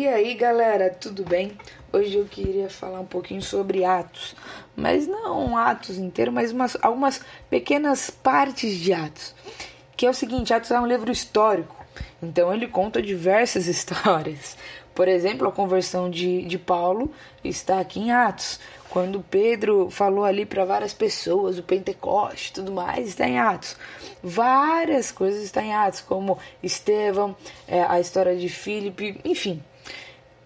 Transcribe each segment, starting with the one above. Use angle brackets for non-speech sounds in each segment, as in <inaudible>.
E aí galera, tudo bem? Hoje eu queria falar um pouquinho sobre Atos, mas não Atos inteiro, mas umas, algumas pequenas partes de Atos. Que é o seguinte: Atos é um livro histórico, então ele conta diversas <laughs> histórias. Por exemplo, a conversão de, de Paulo está aqui em Atos. Quando Pedro falou ali para várias pessoas, o Pentecoste e tudo mais, está em Atos. Várias coisas estão em Atos, como Estevão, é, a história de Filipe, enfim.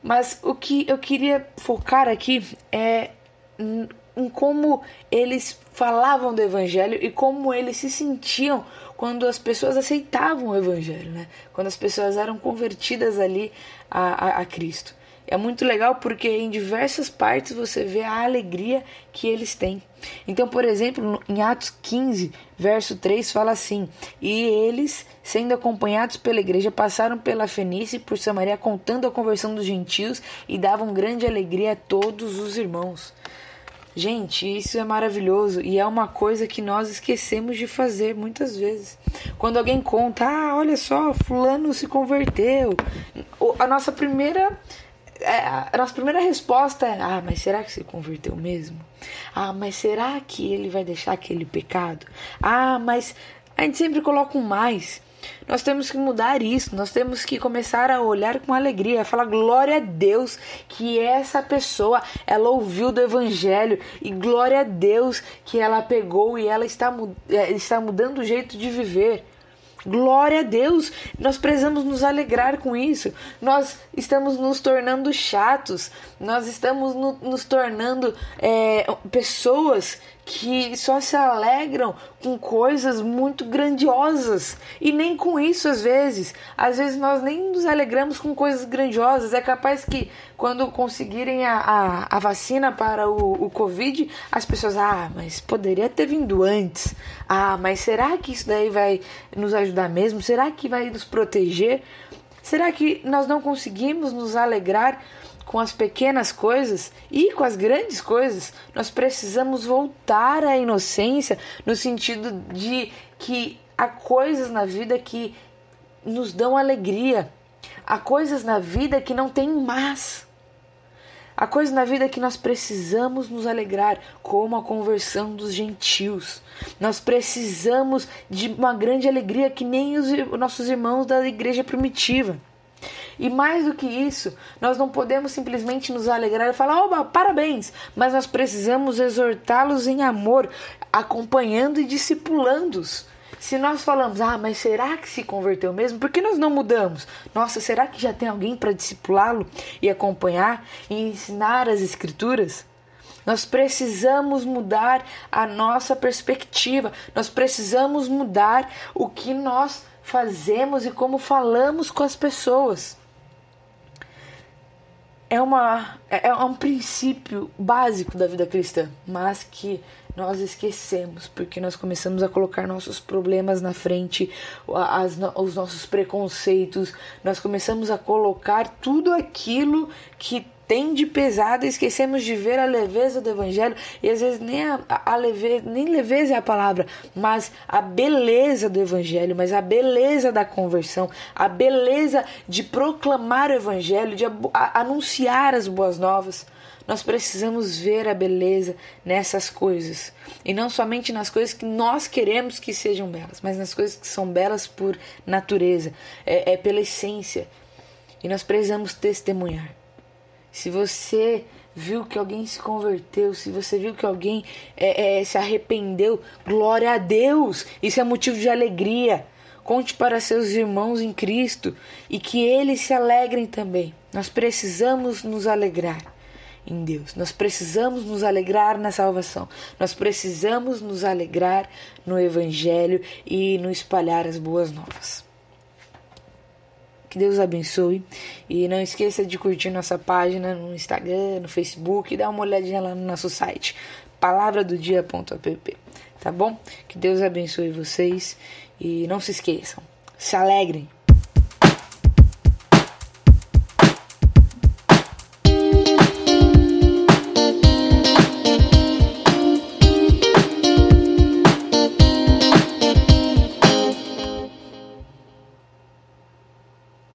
Mas o que eu queria focar aqui é em como eles falavam do evangelho e como eles se sentiam quando as pessoas aceitavam o evangelho, né? Quando as pessoas eram convertidas ali a, a, a Cristo. É muito legal porque em diversas partes você vê a alegria que eles têm. Então, por exemplo, em Atos 15, verso 3, fala assim: E eles, sendo acompanhados pela igreja, passaram pela Fenícia e por Samaria, contando a conversão dos gentios e davam grande alegria a todos os irmãos. Gente, isso é maravilhoso e é uma coisa que nós esquecemos de fazer muitas vezes. Quando alguém conta, ah, olha só, fulano se converteu. A nossa primeira a nossa primeira resposta é: ah, mas será que se converteu mesmo? Ah, mas será que ele vai deixar aquele pecado? Ah, mas a gente sempre coloca um mais. Nós temos que mudar isso, nós temos que começar a olhar com alegria, a falar glória a Deus que essa pessoa, ela ouviu do evangelho e glória a Deus que ela pegou e ela está, é, está mudando o jeito de viver. Glória a Deus! Nós precisamos nos alegrar com isso. Nós estamos nos tornando chatos, nós estamos no, nos tornando é, pessoas que só se alegram com coisas muito grandiosas. E nem com isso, às vezes. Às vezes nós nem nos alegramos com coisas grandiosas. É capaz que quando conseguirem a, a, a vacina para o, o Covid, as pessoas, ah, mas poderia ter vindo antes. Ah, mas será que isso daí vai nos ajudar mesmo? Será que vai nos proteger? Será que nós não conseguimos nos alegrar com as pequenas coisas e com as grandes coisas, nós precisamos voltar à inocência no sentido de que há coisas na vida que nos dão alegria, há coisas na vida que não tem mais. Há coisas na vida que nós precisamos nos alegrar, como a conversão dos gentios. Nós precisamos de uma grande alegria que nem os nossos irmãos da igreja primitiva. E mais do que isso, nós não podemos simplesmente nos alegrar e falar, oba, parabéns, mas nós precisamos exortá-los em amor, acompanhando e discipulando-os. Se nós falamos, ah, mas será que se converteu mesmo? Por que nós não mudamos? Nossa, será que já tem alguém para discipulá-lo e acompanhar e ensinar as escrituras? Nós precisamos mudar a nossa perspectiva, nós precisamos mudar o que nós fazemos e como falamos com as pessoas é, uma, é, é um princípio básico da vida cristã, mas que nós esquecemos, porque nós começamos a colocar nossos problemas na frente, as, os nossos preconceitos, nós começamos a colocar tudo aquilo que tem de pesado, esquecemos de ver a leveza do evangelho e às vezes nem a, a leveza, nem leveza é a palavra, mas a beleza do evangelho, mas a beleza da conversão, a beleza de proclamar o evangelho, de a, a, anunciar as boas novas. Nós precisamos ver a beleza nessas coisas. E não somente nas coisas que nós queremos que sejam belas, mas nas coisas que são belas por natureza, é, é pela essência. E nós precisamos testemunhar se você viu que alguém se converteu, se você viu que alguém é, é, se arrependeu, glória a Deus! Isso é motivo de alegria. Conte para seus irmãos em Cristo e que eles se alegrem também. Nós precisamos nos alegrar em Deus. Nós precisamos nos alegrar na salvação. Nós precisamos nos alegrar no Evangelho e no espalhar as boas novas. Que Deus abençoe. E não esqueça de curtir nossa página no Instagram, no Facebook e dar uma olhadinha lá no nosso site, palavradodia.app. Tá bom? Que Deus abençoe vocês e não se esqueçam. Se alegrem,